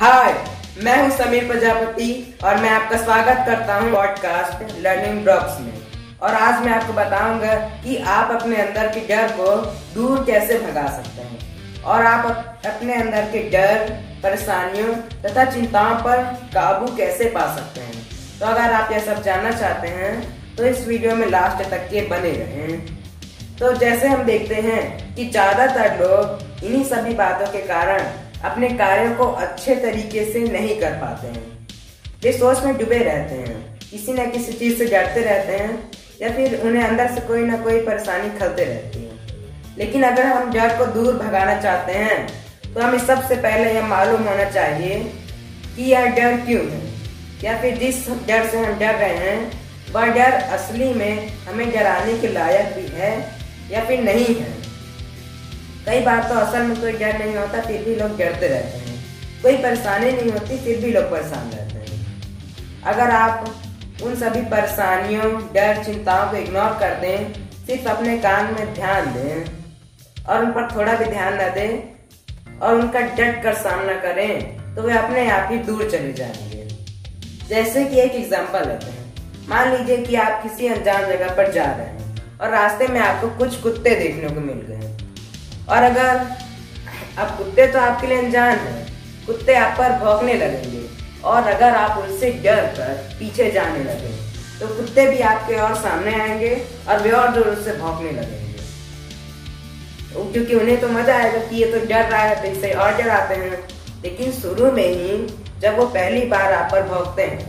हाय मैं हूँ समीर प्रजापति और मैं आपका स्वागत करता हूँ पॉडकास्ट लर्निंग ब्लॉग्स में। और आज मैं आपको बताऊँगा कि आप अपने अंदर के डर को दूर कैसे भगा सकते हैं। और आप अपने अंदर के डर, परेशानियों तथा चिंताओं पर काबू कैसे पा सकते हैं। तो अगर आप यह सब जानना चाहते हैं तो इस वीडियो में लास्ट तक के बने रहें। तो जैसे हम देखते हैं कि ज़्यादातर लोग इन्हीं सभी बातों के कारण अपने कार्यों को अच्छे तरीके से नहीं कर पाते हैं। वे सोच में डूबे रहते हैं। किसी न किसी चीज़ से डरते रहते हैं या फिर उन्हें अंदर से कोई ना कोई परेशानी खलते रहती है। लेकिन अगर हम डर को दूर भगाना चाहते हैं तो हमें सबसे पहले यह मालूम होना चाहिए कि यह डर क्यों है। या फिर जिस डर से हम डर रहे हैं, वह डर असली में हमें डराने के लायक भी है या फिर नहीं है। कई बार तो असल में कोई डर नहीं होता, फिर भी लोग डरते रहते हैं। कोई परेशानी नहीं होती, फिर भी लोग परेशान रहते हैं। अगर आप उन सभी परेशानियों, डर, चिंताओं को इग्नोर कर दें, सिर्फ़ अपने काम में ध्यान दें और उन पर थोड़ा भी ध्यान न दें और उनका डट कर सामना करें तो वे अपने आप ही दूर चले जाएँगे। जैसे कि एक एग्ज़ाम्पल लेते हैं। मान लीजिए कि आप किसी अनजान जगह पर जा रहे हैं और रास्ते में आपको कुछ कुत्ते देखने को मिल गए और अगर अब कुत्ते तो आपके लिए अनजान है। कुत्ते आप पर भौंकने लगेंगे और अगर आप उनसे डर कर पीछे जाने लगे तो कुत्ते भी आपके और सामने आएँगे और वे और ज़ोर से भौंकने लगेंगे। क्योंकि उन्हें तो मज़ा आएगा कि ये तो डर रहा है तो इसे और डराते हैं। लेकिन शुरू में ही जब वो पहली बार आप पर भौंकते हैं,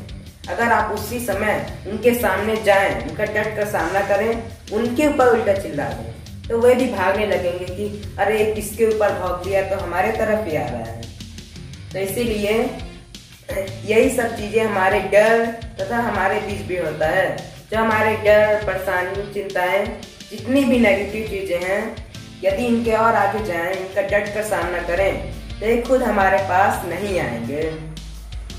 अगर आप उसी समय उनके सामने जाएँ, उनका डट कर सामना करें, उनके ऊपर उल्टा चिल्ला दें। तो वे भी भागने लगेंगे कि अरे किसके ऊपर भौंक दिया तो हमारे तरफ़ ही आ रहा है। तो इसीलिए यही सब चीज़ें हमारे डर तथा हमारे बीच भी होता है। जो हमारे डर, परेशानी, चिंताएँ, जितनी भी नेगेटिव चीज़ें हैं, यदि इनके और आगे जाएँ, इनका डट कर सामना करें तो ये खुद हमारे पास नहीं आएँगे।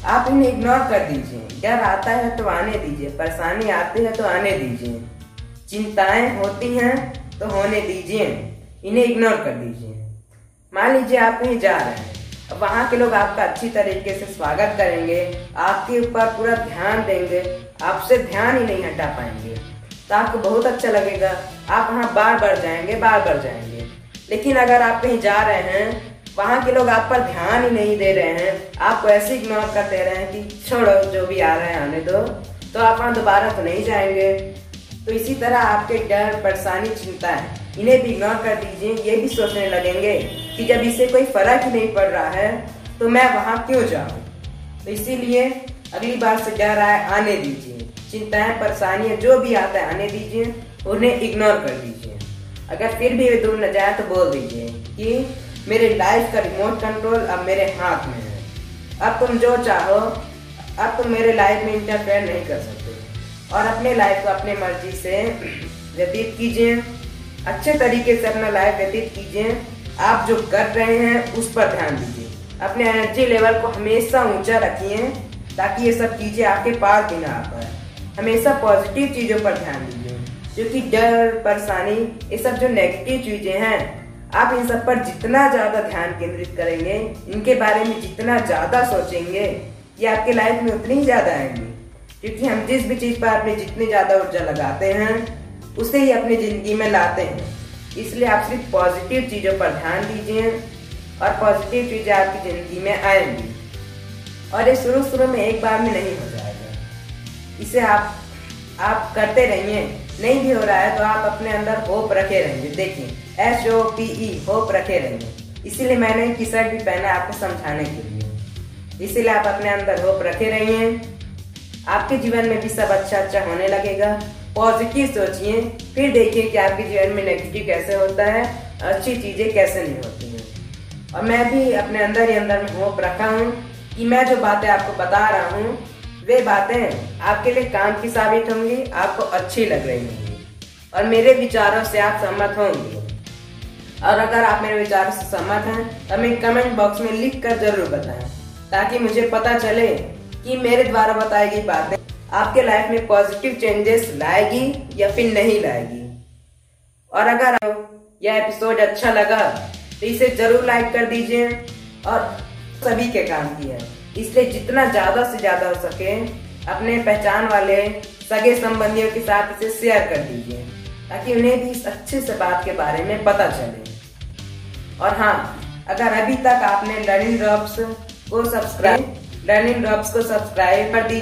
आप इन्हें इग्नोर कर दीजिए। डर आता है तो आने दीजिए। परेशानी आती है तो आने दीजिए। चिंताएँ होती हैं तो होने दीजिए, इन्हें इग्नोर कर दीजिए। मान लीजिए आप कहीं जा रहे हैं, अब वहाँ के लोग आपका अच्छी तरीके से स्वागत करेंगे, आपके ऊपर पूरा ध्यान देंगे, आपसे ध्यान ही नहीं हटा पाएँगे। तो आपको बहुत अच्छा लगेगा, आप वहाँ बार बार जाएँगे बार बार जाएँगे। लेकिन अगर आप कहीं जा रहे हैं, वहाँ के लोग आप पर ध्यान ही नहीं दे रहे हैं, आपको ऐसे इग्नोर करते रहे हैं कि छोड़ो, जो भी आ रहे हैं आने दो तो आप वहाँ दोबारा तो नहीं जाएँगे। तो इसी तरह आपके डर, परेशानी, चिंता है। इन्हें भी इग्नोर कर दीजिए, ये भी सोचने लगेंगे कि जब इसे कोई फ़र्क ही नहीं पड़ रहा है तो मैं वहाँ क्यों जाऊँ? तो इसीलिए अगली बार से डर आए, आने दीजिए। चिंताएँ, परेशानियाँ जो भी आता है, आने दीजिए, उन्हें इग्नोर कर दीजिए। अगर फिर भी वे दूर न जाए तो बोल दीजिए कि मेरे लाइफ का रिमोट कंट्रोल अब मेरे हाथ में है। अब तुम जो चाहो, अब तुम मेरे लाइफ में इंटरफेयर नहीं कर सकते। और अपने लाइफ को अपने मर्ज़ी से व्यतीत कीजिए। अच्छे तरीके से अपना लाइफ व्यतीत कीजिए। आप जो कर रहे हैं, उस पर ध्यान दीजिए। अपने एनर्जी लेवल को हमेशा ऊँचा रखिए, ताकि ये सब चीज़ें आपके पास भी ना आ पाए। हमेशा पॉजिटिव चीज़ों पर ध्यान दीजिए, जो कि डर, परेशानी, ये सब जो नेगेटिव चीज़ें हैं, आप इन सब पर जितना ज़्यादा ध्यान केंद्रित करेंगे, इनके बारे में जितना ज़्यादा सोचेंगे, ये आपके लाइफ में उतनी ही ज़्यादा आएँगी। क्योंकि हम जिस भी चीज़ पर अपनी जितनी ज़्यादा ऊर्जा लगाते हैं, उसे ही अपनी ज़िंदगी में लाते हैं। इसलिए आप सिर्फ़ पॉजिटिव चीज़ों पर ध्यान दीजिए और पॉजिटिव चीज़ें आपकी ज़िंदगी में आएँगी। और ये शुरू शुरू में एक बार में नहीं हो जाएगा। इसे आप आप करते रहिए। नहीं भी हो रहा है तो आप अपने अंदर होप रखे रहेंगे देखिए S O P E hope रखे रहेंगे इसीलिए मैंने टी शर्ट भी पहना आपको समझाने के लिए। इसीलिए आप अपने अंदर होप रखे रहिए। आपके जीवन में भी सब अच्छा अच्छा होने लगेगा। पॉजिटिव सोचिए, फिर देखिए कि आपके जीवन में नेगेटिव कैसे होता है, अच्छी चीज़ें कैसे नहीं होती हैं। और मैं भी अपने अंदर ही अंदर में होप रखा हूँ कि मैं जो बातें आपको बता रहा हूँ, वे बातें आपके लिए काम की साबित होंगी, आपको अच्छी लग रही होंगी। और मेरे विचारों से आप सहमत होंगे। और अगर आप मेरे विचारों से सहमत हैं तो हमें कमेंट बॉक्स में लिख कर ज़रूर बताएँ, ताकि मुझे पता चले कि मेरे द्वारा बताई गई बातें आपके लाइफ में पॉजिटिव चेंजेस लाएगी या फिर नहीं लाएगी। और अगर यह एपिसोड अच्छा लगा तो इसे ज़रूर लाइक कर दीजिए और सभी के काम की है। इसलिए जितना ज़्यादा से ज़्यादा हो सके, अपने पहचान वाले सगे संबंधियों के साथ इसे शेयर कर दीजिए, ताकि उन्हें भी इस अच्छे से बात के बारे में पता चले। और हाँ अगर अभी तक आपने लर्निंग ड्रॉप्स को सब्सक्राइब लर्निंग ड्रॉप्स को सब्सक्राइब कर दी